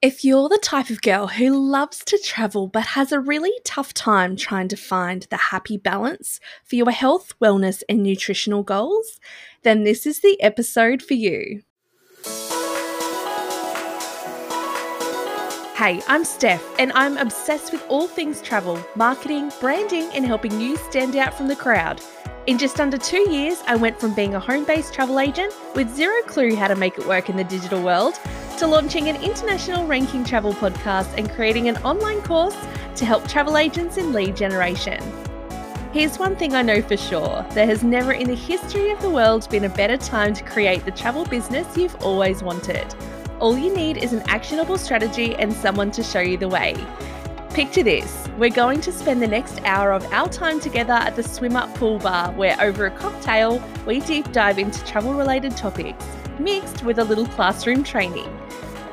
If you're the type of girl who loves to travel but has a really tough time trying to find the happy balance for your health, wellness, and nutritional goals, then this is the episode for you. Hey, I'm Steph, and I'm obsessed with all things travel, marketing, branding, and helping you stand out from the crowd. In just under two years, I went from being a home based travel agent with zero clue how to make it work in the digital world to launching an international ranking travel podcast and creating an online course to help travel agents in lead generation. Here's one thing I know for sure there has never in the history of the world been a better time to create the travel business you've always wanted. All you need is an actionable strategy and someone to show you the way. Picture this we're going to spend the next hour of our time together at the Swim Up Pool Bar, where over a cocktail, we deep dive into travel related topics, mixed with a little classroom training.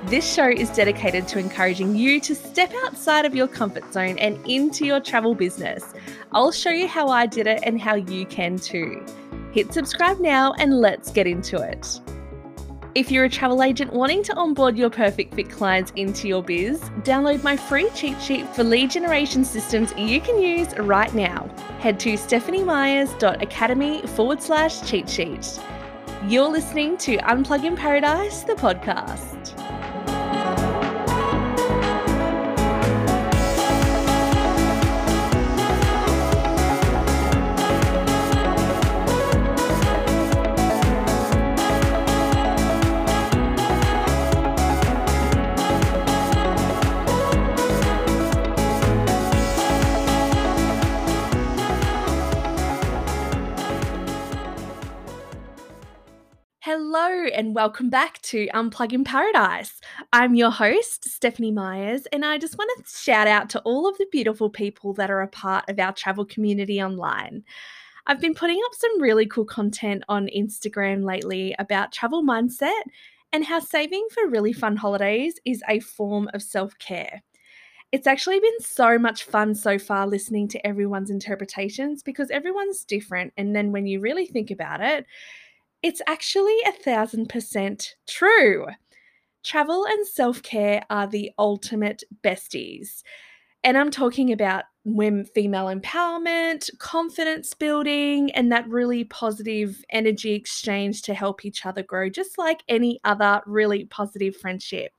This show is dedicated to encouraging you to step outside of your comfort zone and into your travel business. I'll show you how I did it and how you can too. Hit subscribe now and let's get into it. If you're a travel agent wanting to onboard your perfect fit clients into your biz, download my free cheat sheet for lead generation systems you can use right now. Head to stephaniemyers.academy forward slash cheat sheet. You're listening to Unplug in Paradise, the podcast. Hello, and welcome back to Unplug in Paradise. I'm your host, Stephanie Myers, and I just want to shout out to all of the beautiful people that are a part of our travel community online. I've been putting up some really cool content on Instagram lately about travel mindset and how saving for really fun holidays is a form of self care. It's actually been so much fun so far listening to everyone's interpretations because everyone's different. And then when you really think about it, it's actually a thousand percent true. Travel and self care are the ultimate besties. And I'm talking about women, female empowerment, confidence building, and that really positive energy exchange to help each other grow, just like any other really positive friendship.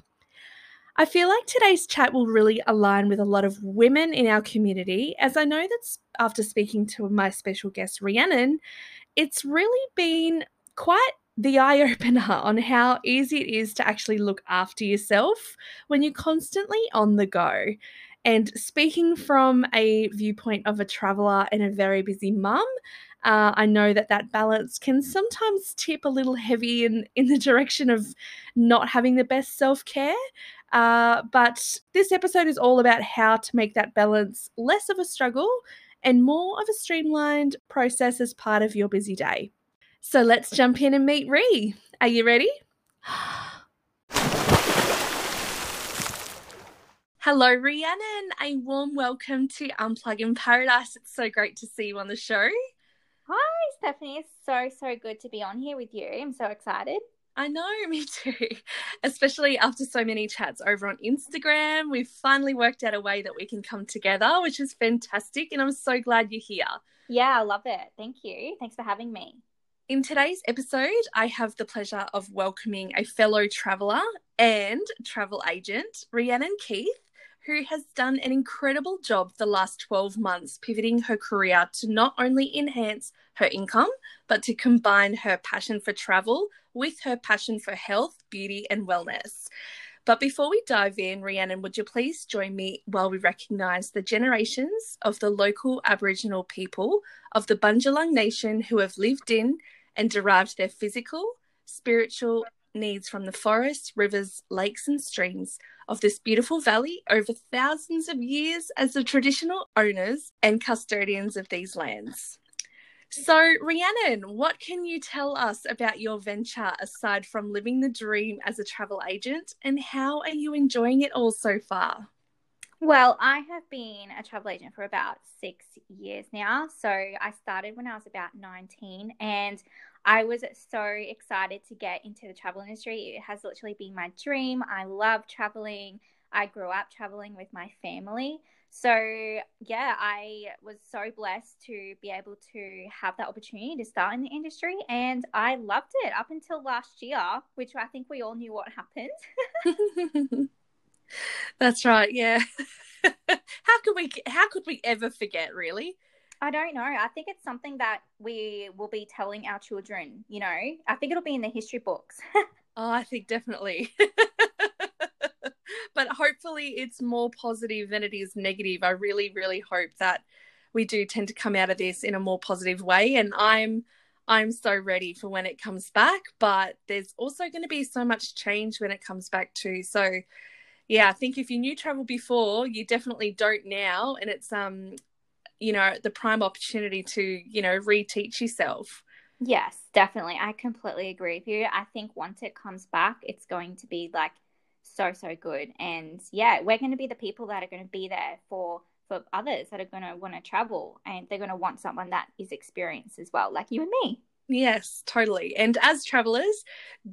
I feel like today's chat will really align with a lot of women in our community, as I know that after speaking to my special guest, Rhiannon, it's really been quite the eye opener on how easy it is to actually look after yourself when you're constantly on the go. And speaking from a viewpoint of a traveler and a very busy mum, uh, I know that that balance can sometimes tip a little heavy in, in the direction of not having the best self care. Uh, but this episode is all about how to make that balance less of a struggle and more of a streamlined process as part of your busy day. So let's jump in and meet Ree. Are you ready? Hello, Rhiannon. A warm welcome to Unplug in Paradise. It's so great to see you on the show. Hi, Stephanie. It's so, so good to be on here with you. I'm so excited. I know, me too. Especially after so many chats over on Instagram. We've finally worked out a way that we can come together, which is fantastic. And I'm so glad you're here. Yeah, I love it. Thank you. Thanks for having me. In today's episode, I have the pleasure of welcoming a fellow traveller and travel agent, Rhiannon Keith, who has done an incredible job the last 12 months pivoting her career to not only enhance her income, but to combine her passion for travel with her passion for health, beauty, and wellness. But before we dive in, Rhiannon, would you please join me while we recognise the generations of the local Aboriginal people of the Bundjalung Nation who have lived in and derived their physical, spiritual needs from the forests, rivers, lakes, and streams of this beautiful valley over thousands of years as the traditional owners and custodians of these lands. So, Rhiannon, what can you tell us about your venture aside from living the dream as a travel agent, and how are you enjoying it all so far? Well, I have been a travel agent for about six years now. So I started when I was about 19 and I was so excited to get into the travel industry. It has literally been my dream. I love traveling. I grew up traveling with my family. So, yeah, I was so blessed to be able to have that opportunity to start in the industry. And I loved it up until last year, which I think we all knew what happened. That's right. Yeah. how could we how could we ever forget really? I don't know. I think it's something that we will be telling our children, you know. I think it'll be in the history books. oh, I think definitely. but hopefully it's more positive than it is negative. I really, really hope that we do tend to come out of this in a more positive way. And I'm I'm so ready for when it comes back. But there's also going to be so much change when it comes back too. So yeah, I think if you knew travel before, you definitely don't now. And it's um you know the prime opportunity to you know reteach yourself. Yes definitely. I completely agree with you. I think once it comes back it's going to be like so so good. And yeah we're going to be the people that are going to be there for for others that are going to want to travel and they're going to want someone that is experienced as well like you and me Yes, totally. And as travelers,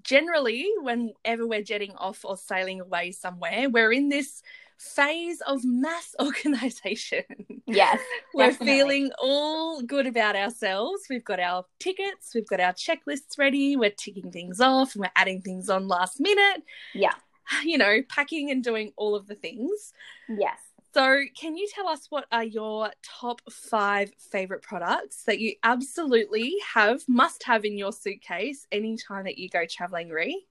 generally, whenever we're jetting off or sailing away somewhere, we're in this phase of mass organization. Yes. We're definitely. feeling all good about ourselves. We've got our tickets, we've got our checklists ready, we're ticking things off and we're adding things on last minute. Yeah. You know, packing and doing all of the things. Yes. So, can you tell us what are your top five favorite products that you absolutely have, must have in your suitcase anytime that you go traveling, Ree?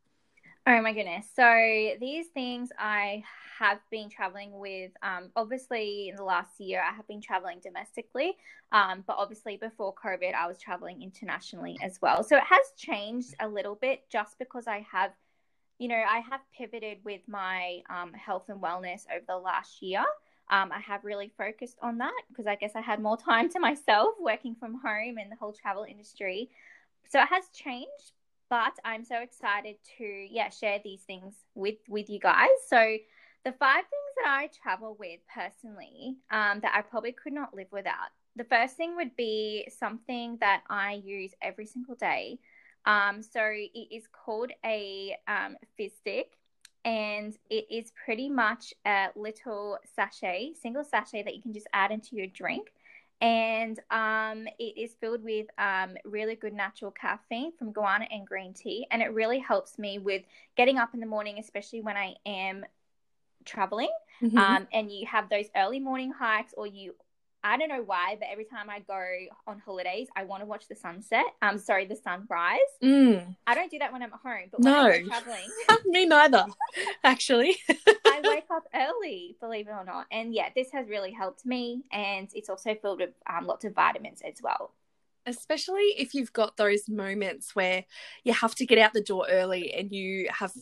Oh my goodness. So these things I have been traveling with, um, obviously in the last year, I have been traveling domestically. Um, but obviously before COVID, I was traveling internationally as well. So it has changed a little bit just because I have, you know, I have pivoted with my um, health and wellness over the last year. Um, I have really focused on that because I guess I had more time to myself working from home and the whole travel industry. So it has changed, but I'm so excited to yeah share these things with with you guys. So the five things that I travel with personally um, that I probably could not live without. The first thing would be something that I use every single day. Um, so it is called a um, fizz stick, and it is pretty much a little sachet, single sachet that you can just add into your drink. And um, it is filled with um, really good natural caffeine from guarana and green tea. And it really helps me with getting up in the morning especially when i am traveling. Mm-hmm. um, and you have those early morning hikes or you I don't know why, but every time I go on holidays, I want to watch the sunset. I'm um, sorry, the sunrise. Mm. I don't do that when I'm at home, but when no. I'm traveling, me neither. Actually, I wake up early, believe it or not, and yeah, this has really helped me, and it's also filled with um, lots of vitamins as well especially if you've got those moments where you have to get out the door early and you have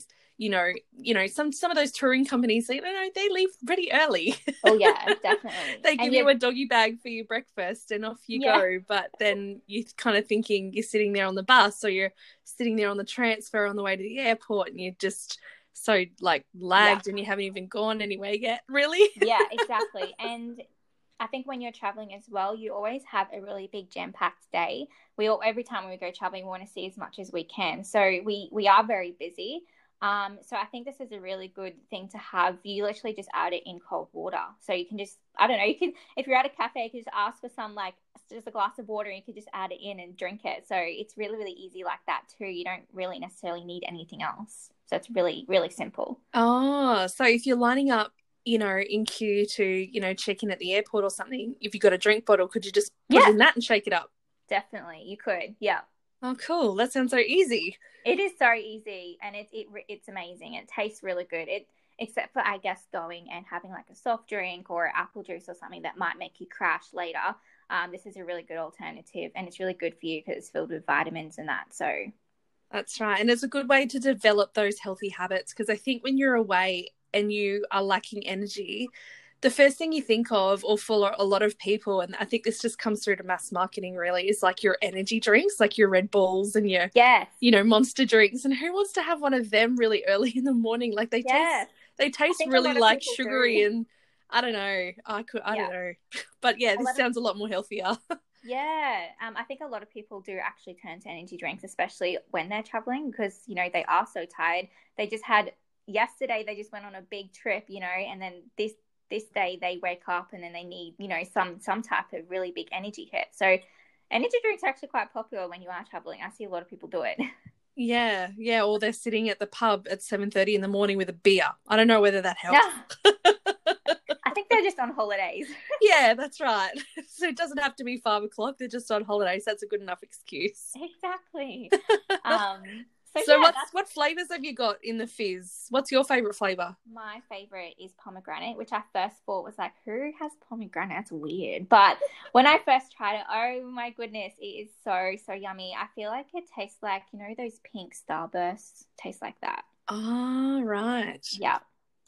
you know, you know, some some of those touring companies, you know, they leave pretty early. Oh yeah, definitely. they give you a doggy bag for your breakfast and off you yeah. go. But then you're kind of thinking you're sitting there on the bus or you're sitting there on the transfer on the way to the airport and you're just so like lagged yeah. and you haven't even gone anywhere yet, really. yeah, exactly. And I think when you're traveling as well, you always have a really big jam packed day. We all every time we go traveling, we want to see as much as we can. So we we are very busy. Um, so I think this is a really good thing to have. You literally just add it in cold water. So you can just, I don't know, you can, if you're at a cafe, you can just ask for some like just a glass of water and you can just add it in and drink it. So it's really, really easy like that too. You don't really necessarily need anything else. So it's really, really simple. Oh, so if you're lining up, you know, in queue to, you know, check in at the airport or something, if you've got a drink bottle, could you just put yeah. in that and shake it up? Definitely, you could. Yeah. Oh, cool. That sounds so easy. It is so easy and it's it, it's amazing. It tastes really good. It except for I guess going and having like a soft drink or apple juice or something that might make you crash later. Um, this is a really good alternative and it's really good for you because it's filled with vitamins and that. So that's right. And it's a good way to develop those healthy habits because I think when you're away and you are lacking energy, the first thing you think of, or for a lot of people, and I think this just comes through to mass marketing really, is like your energy drinks, like your Red Bulls and your, yeah, you know, monster drinks. And who wants to have one of them really early in the morning? Like they yes. taste, they taste really like sugary do. and I don't know. I could, I yeah. don't know. But yeah, this sounds of, a lot more healthier. Yeah, um, I think a lot of people do actually turn to energy drinks, especially when they're traveling, because you know they are so tired. They just had yesterday. They just went on a big trip, you know, and then this this day they wake up and then they need you know some some type of really big energy hit. So energy drinks are actually quite popular when you are traveling. I see a lot of people do it. Yeah, yeah, or they're sitting at the pub at seven thirty in the morning with a beer. I don't know whether that helps. I think they're just on holidays. yeah, that's right. So it doesn't have to be five o'clock. They're just on holidays. That's a good enough excuse. Exactly. um, so, So yeah, what's what flavors have you got in the fizz? What's your favorite flavor? my favorite is pomegranate, which I first thought was like, who has pomegranate? That's weird. But when I first tried it, oh my goodness, it is so, so yummy. I feel like it tastes like, you know, those pink starbursts taste like that. Oh, right. Yeah,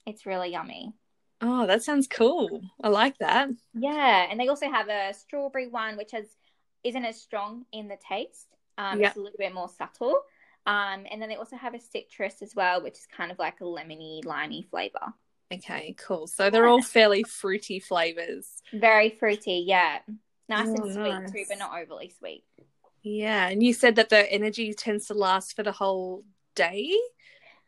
it's really yummy. Oh, that sounds cool. I like that. Yeah, and they also have a strawberry one, which is isn't as strong in the taste. Um, Yeah. It's a little bit more subtle. Um, and then they also have a citrus as well, which is kind of like a lemony, limey flavor. Okay, cool. So they're all fairly fruity flavors. Very fruity, yeah. Nice Oh, and sweet nice. too, but not overly sweet. Yeah, and you said that the energy tends to last for the whole day.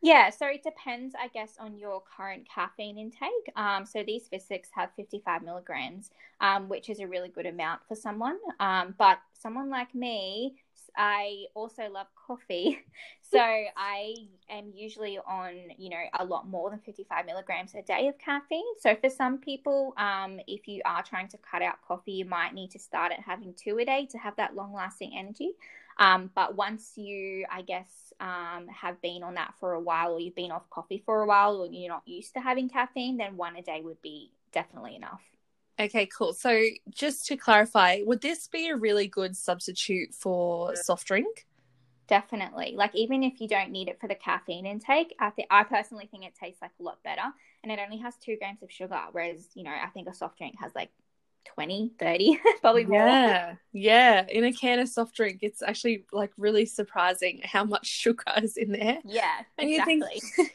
Yeah, so it depends, I guess, on your current caffeine intake. Um, so these fizz sticks have 55 milligrams, um, which is a really good amount for someone. Um, but someone like me, I also love coffee. So I am usually on, you know, a lot more than 55 milligrams a day of caffeine. So for some people, um, if you are trying to cut out coffee, you might need to start at having two a day to have that long lasting energy. Um, but once you, I guess, um, have been on that for a while, or you've been off coffee for a while, or you're not used to having caffeine, then one a day would be definitely enough. Okay, cool. So just to clarify, would this be a really good substitute for soft drink? Definitely. Like even if you don't need it for the caffeine intake, I think I personally think it tastes like a lot better, and it only has two grams of sugar, whereas you know I think a soft drink has like 20, 30, probably more. Yeah, yeah. In a can of soft drink, it's actually like really surprising how much sugar is in there. Yeah, And you exactly. think,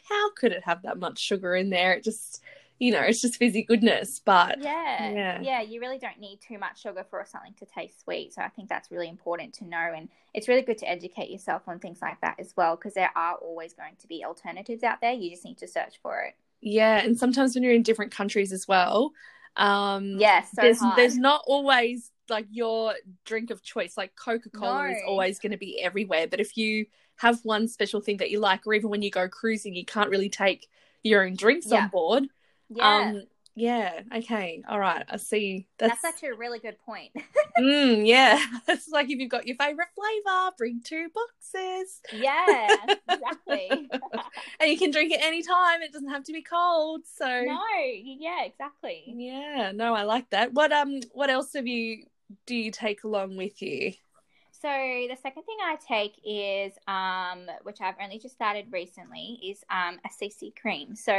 how could it have that much sugar in there? It just, you know, it's just fizzy goodness. But Yeah, Yeah. yeah, You really don't need too much sugar for something to taste sweet. So I think that's really important to know, and it's really good to educate yourself on things like that as well, because there are always going to be alternatives out there. You just need to search for it. yeah, and sometimes when you're in different countries as well, um, Yeah, so there's hard. there's not always like your drink of choice. Like Coca Cola is always going to be everywhere. But if you have one special thing that you like, or even when you go cruising, you can't really take your own drinks Yeah. on board. Yeah, Um, yeah. Okay. All right. I see. that's, That's, actually a really good point. mm, yeah. It's like if you've got your favorite flavor, bring two boxes, yeah, exactly. and you can drink it anytime. It doesn't have to be cold. So no, yeah, exactly. yeah. No, I like that. What um, what else have you? Do you take along with you? So the second thing I take is, um, which I've only just started recently, is um, a CC cream. So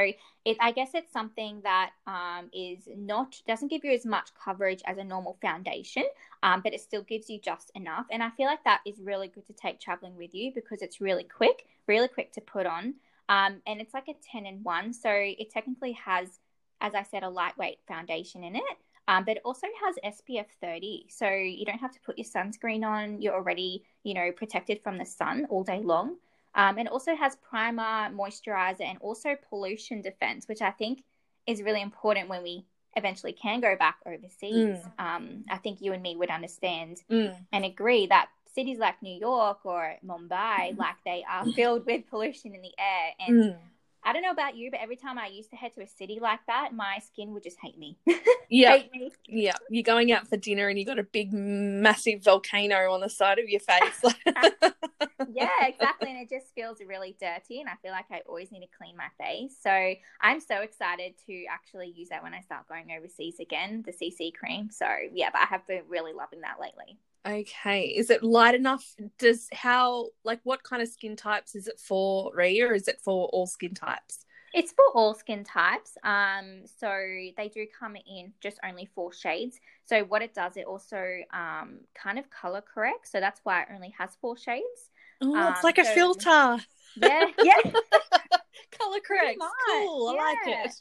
it, I guess it's something that um, is not doesn't give you as much coverage as a normal foundation, um, but it still gives you just enough. And I feel like that is really good to take traveling with you because it's really quick, really quick to put on, um, and it's like a ten in one. So it technically has, as I said, a lightweight foundation in it. Um, but it also has SPF 30, so you don't have to put your sunscreen on. You're already, you know, protected from the sun all day long. Um, and it also has primer, moisturizer, and also pollution defense, which I think is really important when we eventually can go back overseas. Um, I think you and me would understand Mm. and agree that cities like New York or Mumbai, like they are filled with pollution in the air. And Mm. I don't know about you, but every time I used to head to a city like that, my skin would just hate me. Yeah, hate me. yeah. You're going out for dinner and you got a big, massive volcano on the side of your face. yeah, exactly. And it just feels really dirty. And I feel like I always need to clean my face. So I'm so excited to actually use that when I start going overseas again, the CC cream. So yeah, but I have been really loving that lately. Okay. Is it light enough? Does how like what kind of skin types is it for, Rhea, or is it for all skin types? It's for all skin types. Um, so they do come in just only four shades. So what it does, it also um kind of color corrects. So that's why it only has four shades. Oh, it's Um, like a filter. Yeah, yeah. Color correct. much, Cool. I like it.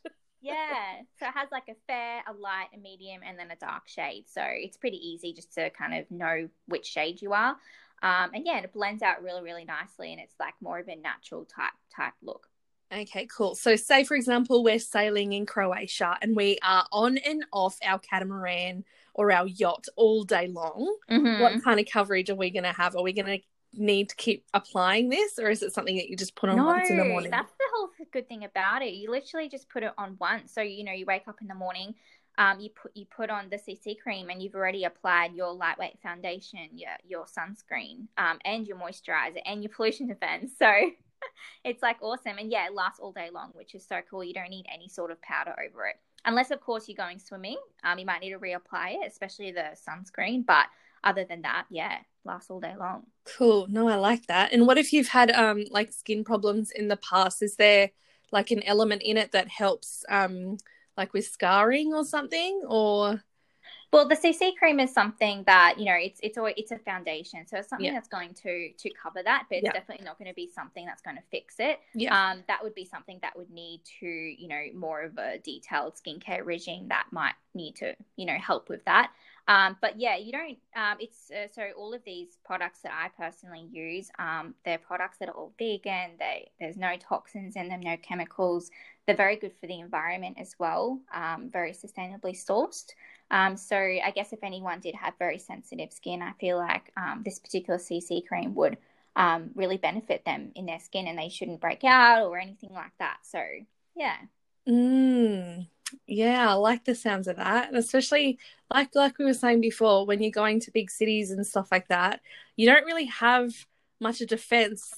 Yeah. So it has like a fair, a light, a medium, and then a dark shade. So it's pretty easy just to kind of know which shade you are. Um, and yeah, it blends out really, really nicely, and it's like more of a natural type type look. Okay, cool. So, say for example, we're sailing in Croatia and we are on and off our catamaran or our yacht all day long. Mm-hmm. What kind of coverage are we going to have? Are we going to need to keep applying this, or is it something that you just put on no, once in the morning? That's the whole good thing about it. You literally just put it on once. So you know, you wake up in the morning, um, you put you put on the CC cream, and you've already applied your lightweight foundation, your your sunscreen, um, and your moisturizer, and your pollution defense. So it's like awesome, and yeah, it lasts all day long, which is so cool. You don't need any sort of powder over it, unless of course you're going swimming. Um, you might need to reapply it, especially the sunscreen, but other than that, yeah, lasts all day long. Cool. No, I like that. And what if you've had um like skin problems in the past? Is there like an element in it that helps um like with scarring or something or well the cc cream is something that you know it's it's always, it's a foundation so it's something Yeah. that's going to to cover that but it's Yeah. definitely not going to be something that's going to fix it yeah. um that would be something that would need to you know more of a detailed skincare regime that might need to you know help with that um, but yeah, you don't. Um, it's uh, so all of these products that I personally use, um, they're products that are all vegan. They there's no toxins in them, no chemicals. They're very good for the environment as well. Um, very sustainably sourced. Um, so I guess if anyone did have very sensitive skin, I feel like um, this particular CC cream would really benefit them in their skin, and they shouldn't break out or anything like that. So yeah. Mm, yeah, I like the sounds of that. And especially like like we were saying before, when you're going to big cities and stuff like that, you don't really have much of defense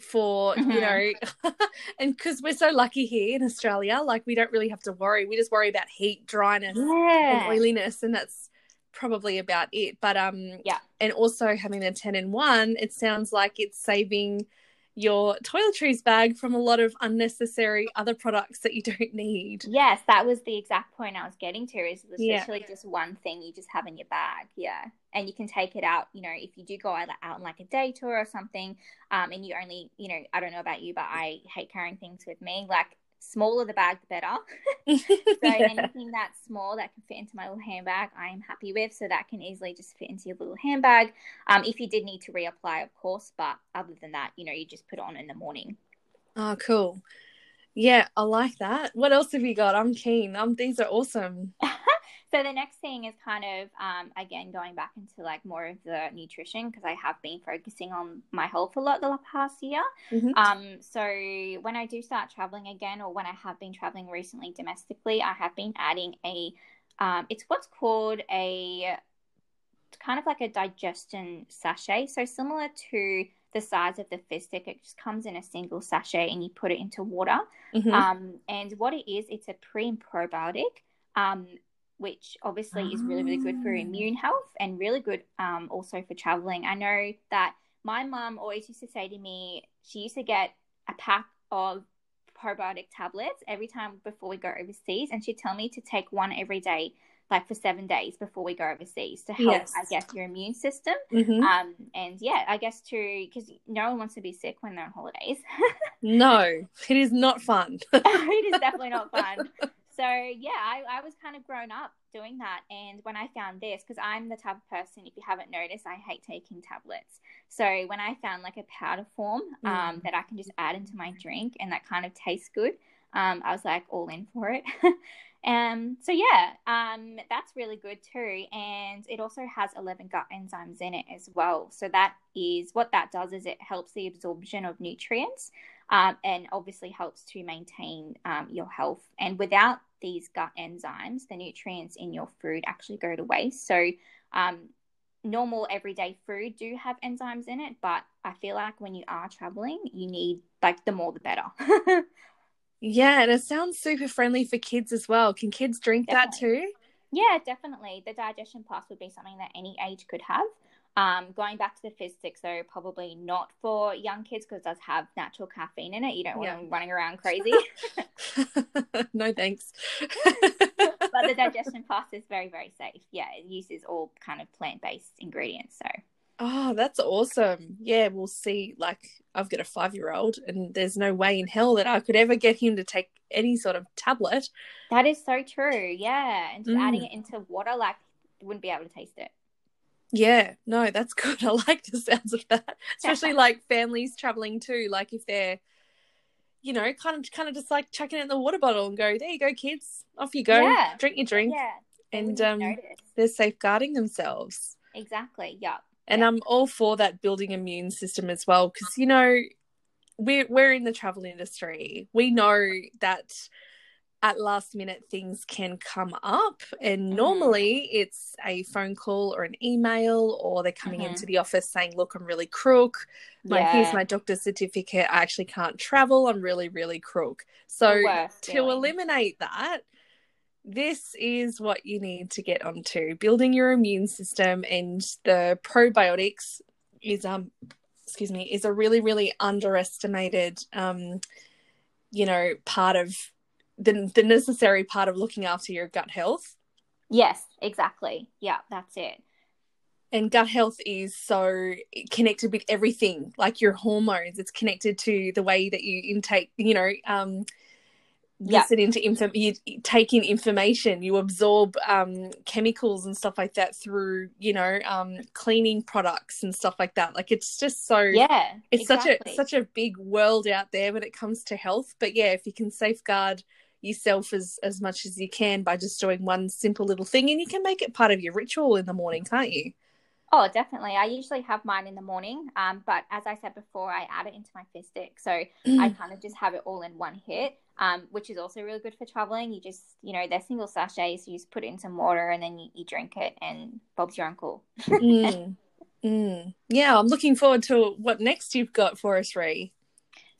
for, you Mhm. know, and because we're so lucky here in Australia, like we don't really have to worry. We just worry about heat, dryness, and oiliness, and that's probably about it. But um Yeah. and also having the 10 in 1, it sounds like it's saving your toiletries bag from a lot of unnecessary other products that you don't need. Yes, that was the exact point I was getting to. Is it's Yeah. literally just one thing you just have in your bag, yeah, and you can take it out. You know, if you do go out, out on like a day tour or something, um, and you only, you know, I don't know about you, but I hate carrying things with me. Like smaller the bag, the better. So Yeah. anything that's small that can fit into my little handbag, I am happy with. So that can easily just fit into your little handbag. Um, if you did need to reapply, of course, but other than that, you know, you just put it on in the morning. Oh, cool. Yeah, I like that. What else have you got? I'm keen. Um, these are awesome. So the next thing is kind of um, again going back into like more of the nutrition because I have been focusing on my health a lot the past year. Mhm. Um, so when I do start traveling again, or when I have been traveling recently domestically, I have been adding a um, it's what's called a kind of like a digestion sachet. So similar to the size of the fizz stick. it just comes in a single sachet and you put it into water. Mhm. Um, and what it is, it's a pre and probiotic, um, which obviously is really, really good for Ah. immune health and really good um, also for traveling. I know that my mum always used to say to me, she used to get a pack of probiotic tablets every time before we go overseas, and she'd tell me to take one every day, like for seven days before we go overseas to help, Yes. I guess, your immune system. Mhm. Um, and yeah, I guess to because no one wants to be sick when they're on holidays. No, it is not fun. it is definitely not fun. So yeah, I, I was kind of grown up doing that, and when I found this, because I'm the type of person, if you haven't noticed, I hate taking tablets. So when I found like a powder form um, Mm. that I can just add into my drink and that kind of tastes good, um, I was like all in for it. um, so yeah, um, that's really good too, and it also has 11 gut enzymes in it as well. So that is what that does is it helps the absorption of nutrients um, and obviously helps to maintain um, your health. And without these gut enzymes, the nutrients in your food actually go to waste. So, um, normal everyday food do have enzymes in it, but I feel like when you are traveling, you need like the more the better. Yeah, and it sounds super friendly for kids as well. Can kids drink that too? yeah, definitely. The Digestion Plus would be something that any age could have. Um, going back to the fizz sticks, though, probably not for young kids because it does have natural caffeine in it. You don't want Yeah. them running around crazy. no thanks. but the digestion plus is very very safe yeah it uses all kind of plant-based ingredients so Oh, that's awesome. Yeah, we'll see. Like, I've got a five year old, and there's no way in hell that I could ever get him to take any sort of tablet. That is so true. Yeah. And just Mm. adding it into water, like, wouldn't be able to taste it. Yeah, no, that's good. I like the sounds of that. Especially like families traveling too. Like, if they're, you know, kind of, kind of just like chucking it in the water bottle and go, there you go, kids, off you go, Yeah. drink your drink. Yeah. and um, notice. they're safeguarding themselves. Exactly. Yeah. and I'm all for that building immune system as well because you know we're we're in the travel industry. We know that at last minute things can come up, and Mhm. normally it's a phone call or an email, or they're coming Mhm. into the office saying, "Look, I'm really crook. My yeah. here's my doctor's certificate. I actually can't travel. I'm really really crook." So to feeling. eliminate that this is what you need to get onto building your immune system and the probiotics is um excuse me is a really really underestimated um you know part of the, the necessary part of looking after your gut health Yes, exactly. Yeah, that's it. and gut health is so connected with everything like your hormones it's connected to the way that you intake you know um Yeah. listen into info you take in information you absorb um chemicals and stuff like that through you know um cleaning products and stuff like that like it's just so Yeah. it's such a such a big world out there when it comes to health but yeah if you can safeguard yourself as as much as you can by just doing one simple little thing and you can make it part of your ritual in the morning can't you Oh, definitely. I usually have mine in the morning. Um, but as I said before, I add it into my fizz stick. So I kind of just have it all in one hit, um, which is also really good for traveling. You just, you know, they're single sachets. You just put it in some water and then you, you drink it, and Bob's your uncle. Mm. Mm. Yeah, I'm looking forward to what next you've got for us, Ree.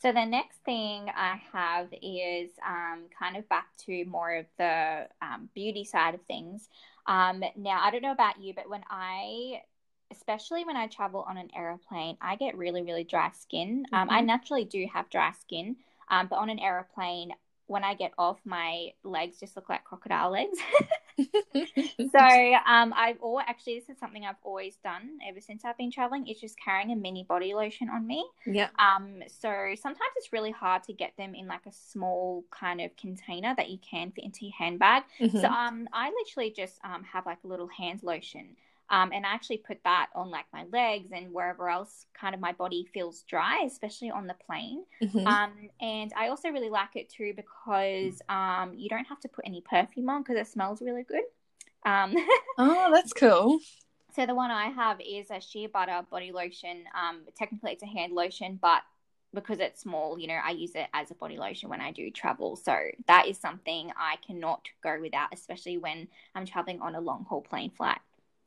So the next thing I have is um, kind of back to more of the um, beauty side of things. Um, now, I don't know about you, but when I, especially when I travel on an aeroplane, I get really, really dry skin. Um, I Mhm. naturally do have dry skin, um, but on an aeroplane, when I get off, my legs just look like crocodile legs. so um, I've all actually this is something I've always done ever since I've been traveling. Is just carrying a mini body lotion on me. yeah. Um, so sometimes it's really hard to get them in like a small kind of container that you can fit into your handbag. So Mhm. um, I literally just um have like a little hand lotion. Um, and I actually put that on like my legs and wherever else kind of my body feels dry, especially on the plane. Mhm. Um, and I also really like it too because um, you don't have to put any perfume on because it smells really good. Um, oh, that's cool. so the one I have is a shea butter body lotion. Um, technically it's a hand lotion, but because it's small, you know, I use it as a body lotion when I do travel. So that is something I cannot go without, especially when I'm traveling on a long haul plane flight.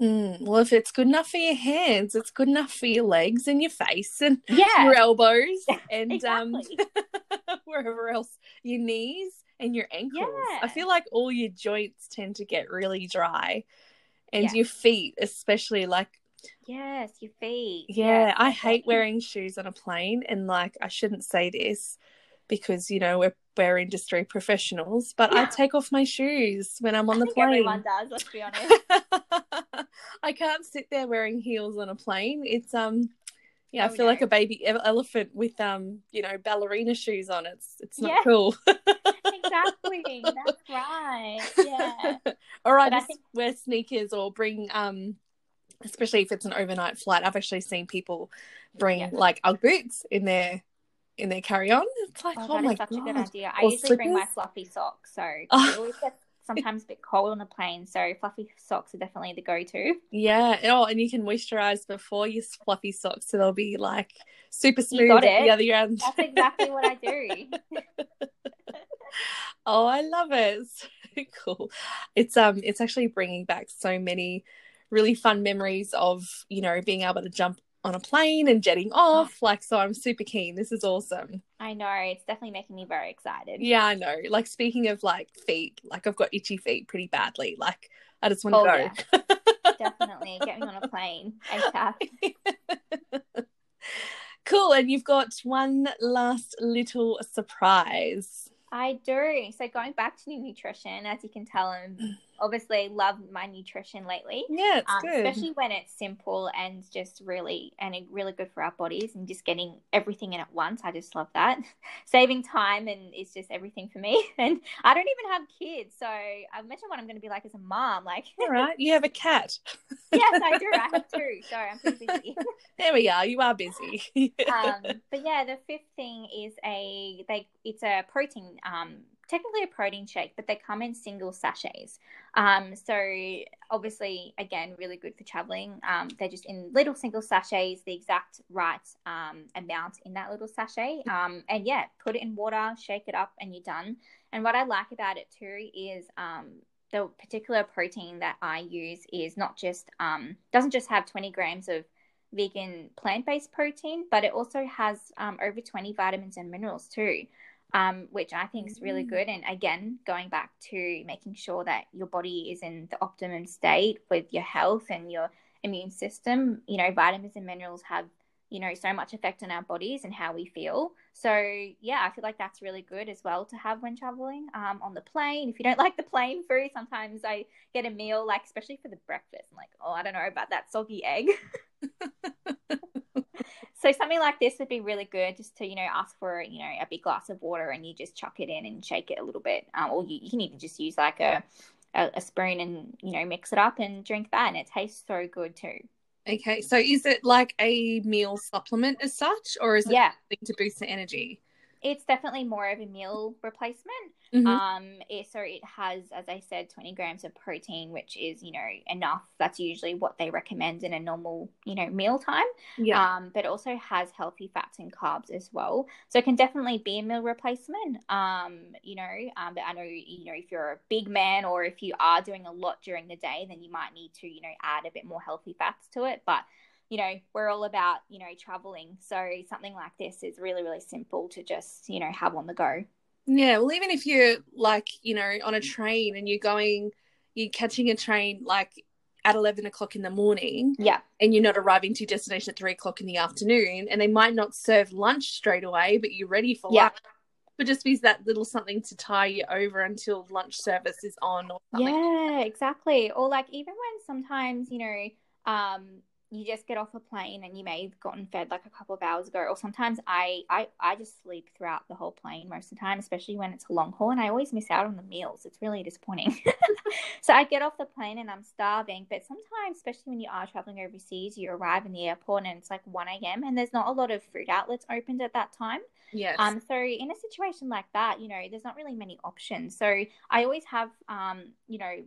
Mm. Well, if it's good enough for your hands, it's good enough for your legs and your face and Yeah, your elbows and exactly. um wherever else your knees and your ankles. I feel like all your joints tend to get really dry, and Yeah. your feet, especially. Like, yes, your feet. yeah, I hate wearing shoes on a plane, and like I shouldn't say this because you know we're we're industry professionals, but I take off my shoes when I'm on I the plane. everyone does. Let's be honest. I can't sit there wearing heels on a plane. It's um yeah, I Oh, feel like a baby elephant with um, you know, ballerina shoes on. It's it's not Yeah. cool. exactly. That's right. Yeah. All right, I think- wear sneakers or bring um especially if it's an overnight flight. I've actually seen people bring Yeah. like Ugg boots in their in their carry on. It's like, Oh, oh, my is such god. a good idea. I Or usually bring my fluffy socks, so Oh. it always gets sometimes a bit cold on the plane. So fluffy socks are definitely the go-to. Yeah. Oh, and you can moisturize before your fluffy socks, so they'll be like super smooth at the other end. That's exactly what I do. Oh, I love it. So cool. It's um it's actually bringing back so many really fun memories of, you know, being able to jump on a plane and jetting off. Oh. Like so I'm super keen. This is awesome. I know it's definitely making me very excited. Yeah, I know. Like speaking of like feet, like I've got itchy feet pretty badly. Like I just want to Oh, go. Definitely get me on a plane cool. And you've got one last little surprise. I do. So going back to new nutrition, as you can tell, I'm obviously love my nutrition lately. Yeah, it's um, good. especially when it's simple and just really and really good for our bodies and just getting everything in at once. I just love that. Saving time and it's just everything for me. And I don't even have kids, so I mentioned what I'm going to be like as a mom. Like, all right, you have a cat. yes, I do. I have two. Sorry, I'm pretty busy. there we are. You are busy. um, but yeah, the fifth thing is a they. It's a protein um technically a protein shake, but they come in single sachets. Um, so obviously, again, really good for traveling. Um, they're just in little single sachets, the exact right um, amount in that little sachet. Um, and yeah, put it in water, shake it up, and you're done. And what I like about it too is um, the particular protein that I use is not just um, doesn't just have 20 grams of vegan plant-based protein, but it also has over 20 vitamins and minerals too um, which I think is really mm. good. And again, going back to making sure that your body is in the optimum state with your health and your immune system. You know, vitamins and minerals have you know so much effect on our bodies and how we feel so yeah i feel like that's really good as well to have when traveling um, on the plane if you don't like the plane food sometimes i get a meal like especially for the breakfast I'm like oh i don't know about that soggy egg so something like this would be really good just to you know ask for you know a big glass of water and you just chuck it in and shake it a little bit. Um, or you, you can even just use like a, a, a spoon and you know mix it up and drink that and it tastes so good too. Okay so is it like a meal supplement as such or is it yeah. to boost the energy it's definitely more of a meal replacement. Mm-hmm. Um, it, so it has, as I said, 20 grams of protein, which is, you know, enough. That's usually what they recommend in a normal, you know, meal time. Yeah. Um, but also has healthy fats and carbs as well. So it can definitely be a meal replacement. Um, you know, um, but I know, you know, if you're a big man or if you are doing a lot during the day, then you might need to, you know, add a bit more healthy fats to it. But you know, we're all about, you know, traveling. So something like this is really, really simple to just, you know, have on the go. Yeah. Well, even if you're like, you know, on a train and you're going, you're catching a train like at 11 o'clock in the morning. Yeah. And you're not arriving to your destination at three o'clock in the afternoon. And they might not serve lunch straight away, but you're ready for yeah. lunch. But just be that little something to tie you over until lunch service is on or something. Yeah, exactly. Or like even when sometimes, you know, um, you just get off a plane and you may have gotten fed like a couple of hours ago or sometimes I, I i just sleep throughout the whole plane most of the time especially when it's a long haul and i always miss out on the meals it's really disappointing so i get off the plane and i'm starving but sometimes especially when you are traveling overseas you arrive in the airport and it's like 1 a.m and there's not a lot of food outlets opened at that time Yes. Um, so in a situation like that, you know, there's not really many options. So I always have, um, you know,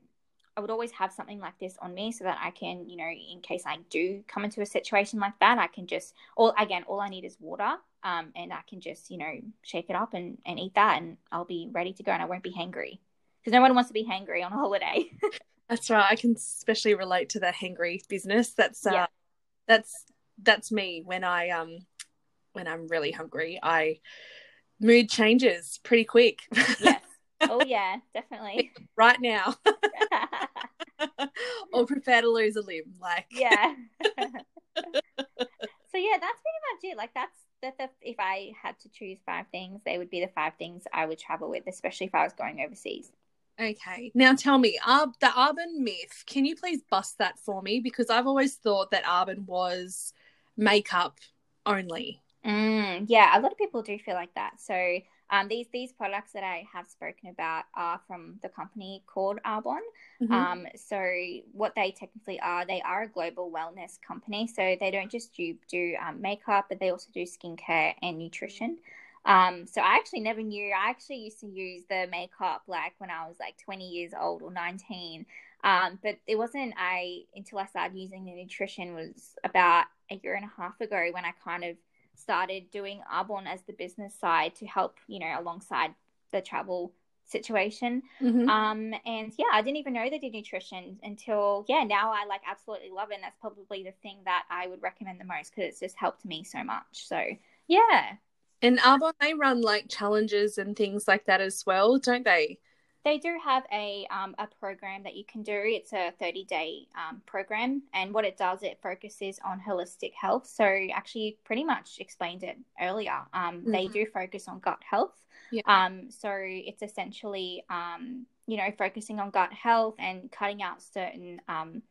I would always have something like this on me so that I can, you know, in case I do come into a situation like that, I can just, all again, all I need is water, um, and I can just, you know, shake it up and, and eat that, and I'll be ready to go, and I won't be hangry because no one wants to be hangry on a holiday. that's right. I can especially relate to the hangry business. That's uh, yeah. that's that's me when I um when I'm really hungry. I mood changes pretty quick. yes. Oh yeah, definitely. right now. or prepare to lose a limb. Like Yeah. so yeah, that's pretty much it. Like that's that the, if I had to choose five things, they would be the five things I would travel with, especially if I was going overseas. Okay. Now tell me, uh, the Arbonne myth, can you please bust that for me? Because I've always thought that Arbonne was makeup only. Mm, yeah, a lot of people do feel like that. So um, these these products that I have spoken about are from the company called Arbonne. Mm-hmm. Um, so what they technically are, they are a global wellness company. So they don't just do do um, makeup, but they also do skincare and nutrition. Um, so I actually never knew. I actually used to use the makeup like when I was like 20 years old or 19. Um, but it wasn't I until I started using the nutrition was about a year and a half ago when I kind of started doing Arbonne as the business side to help, you know, alongside the travel situation. Mm-hmm. Um, and yeah, I didn't even know they did nutrition until yeah, now I like absolutely love it. And that's probably the thing that I would recommend the most because it's just helped me so much. So yeah. And Arbonne, they run like challenges and things like that as well, don't they? They do have a um, a program that you can do. It's a 30 day um, program, and what it does, it focuses on holistic health. So, actually, pretty much explained it earlier. Um, mm-hmm. They do focus on gut health. Yeah. Um, so it's essentially um, you know, focusing on gut health and cutting out certain um,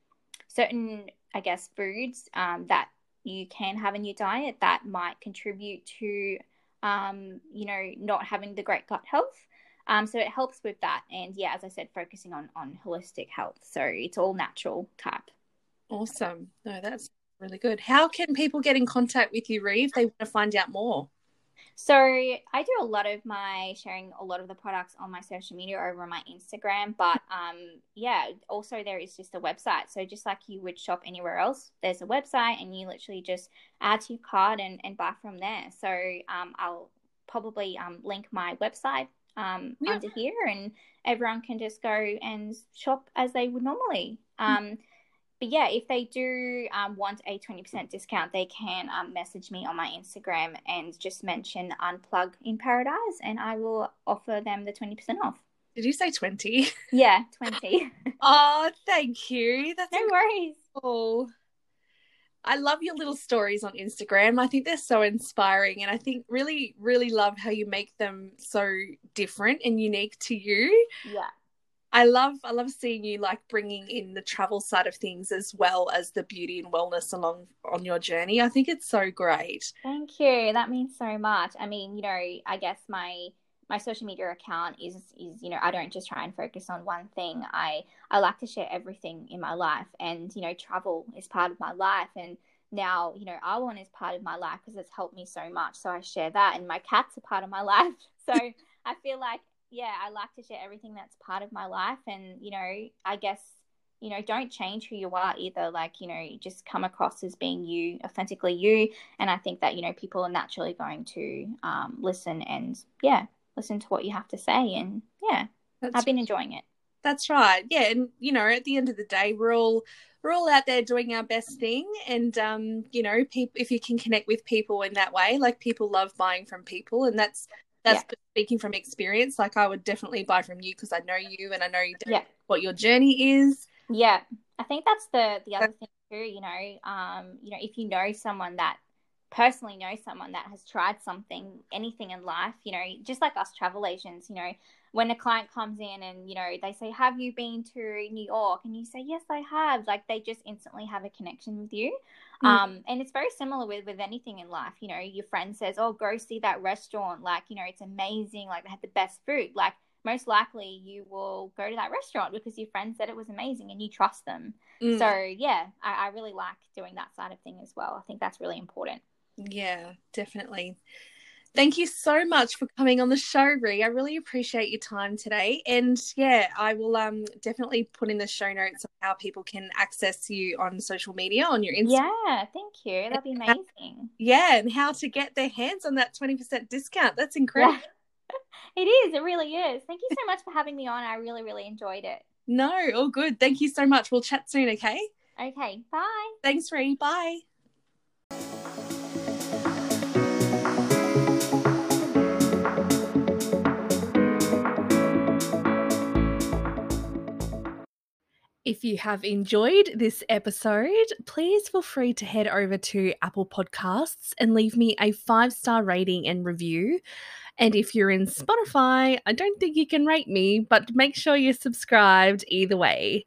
certain, I guess, foods um, that you can have in your diet that might contribute to, um, you know, not having the great gut health. Um, so it helps with that. And yeah, as I said, focusing on on holistic health. So it's all natural type. Awesome. No, that's really good. How can people get in contact with you, Reeve? they want to find out more? So I do a lot of my sharing a lot of the products on my social media over on my Instagram, but um, yeah, also there is just a website. So just like you would shop anywhere else, there's a website, and you literally just add to your cart and, and buy from there. So um, I'll probably um, link my website um, yeah. under here, and everyone can just go and shop as they would normally. Um, but yeah, if they do um, want a 20% discount, they can um, message me on my Instagram and just mention Unplug in Paradise, and I will offer them the 20% off. Did you say 20? Yeah, 20. oh, thank you. That's no worries. I love your little stories on Instagram. I think they're so inspiring, and I think really, really love how you make them so different and unique to you. Yeah. I love I love seeing you like bringing in the travel side of things as well as the beauty and wellness along on your journey. I think it's so great. Thank you. That means so much. I mean, you know, I guess my my social media account is is you know I don't just try and focus on one thing. I I like to share everything in my life, and you know travel is part of my life, and now you know Arbonne is part of my life because it's helped me so much. So I share that, and my cats are part of my life. So I feel like yeah, I like to share everything that's part of my life, and you know I guess you know don't change who you are either like you know just come across as being you authentically you and i think that you know people are naturally going to um, listen and yeah listen to what you have to say and yeah that's, i've been enjoying it that's right yeah and you know at the end of the day we're all we're all out there doing our best thing and um you know people if you can connect with people in that way like people love buying from people and that's that's yeah. speaking from experience like i would definitely buy from you because i know you and i know yeah. what your journey is yeah i think that's the the other thing too you know um you know if you know someone that personally know someone that has tried something, anything in life, you know, just like us travel agents, you know, when a client comes in and, you know, they say, Have you been to New York? And you say, Yes, I have. Like they just instantly have a connection with you. Mm. Um, and it's very similar with, with anything in life. You know, your friend says, Oh, go see that restaurant. Like, you know, it's amazing. Like they had the best food. Like, most likely you will go to that restaurant because your friend said it was amazing and you trust them. Mm. So yeah, I, I really like doing that side of thing as well. I think that's really important. Yeah, definitely. Thank you so much for coming on the show, Ree. I really appreciate your time today. And yeah, I will um definitely put in the show notes of how people can access you on social media on your Instagram. Yeah, thank you. That'd be amazing. yeah, and how to get their hands on that 20% discount. That's incredible. Yeah. It is. It really is. Thank you so much for having me on. I really, really enjoyed it. No, all good. Thank you so much. We'll chat soon, okay? Okay. Bye. Thanks, Ree. Bye. If you have enjoyed this episode, please feel free to head over to Apple Podcasts and leave me a five star rating and review. And if you're in Spotify, I don't think you can rate me, but make sure you're subscribed either way.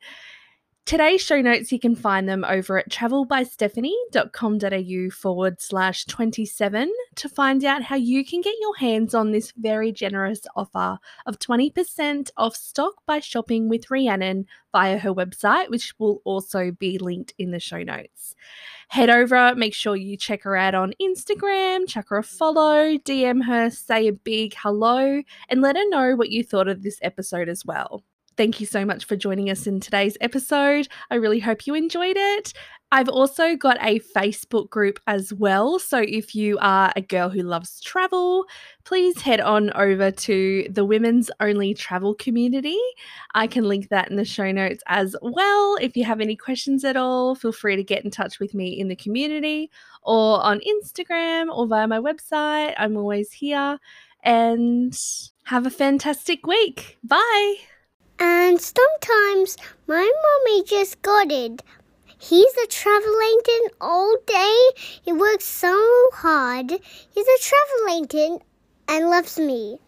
Today's show notes, you can find them over at travelbystephanie.com.au forward slash 27 to find out how you can get your hands on this very generous offer of 20% off stock by shopping with Rhiannon via her website, which will also be linked in the show notes. Head over, make sure you check her out on Instagram, check her a follow, DM her, say a big hello, and let her know what you thought of this episode as well. Thank you so much for joining us in today's episode. I really hope you enjoyed it. I've also got a Facebook group as well. So if you are a girl who loves travel, please head on over to the Women's Only Travel Community. I can link that in the show notes as well. If you have any questions at all, feel free to get in touch with me in the community or on Instagram or via my website. I'm always here. And have a fantastic week. Bye. And sometimes my mommy just got it. He's a travel agent all day. He works so hard. He's a travel agent and loves me.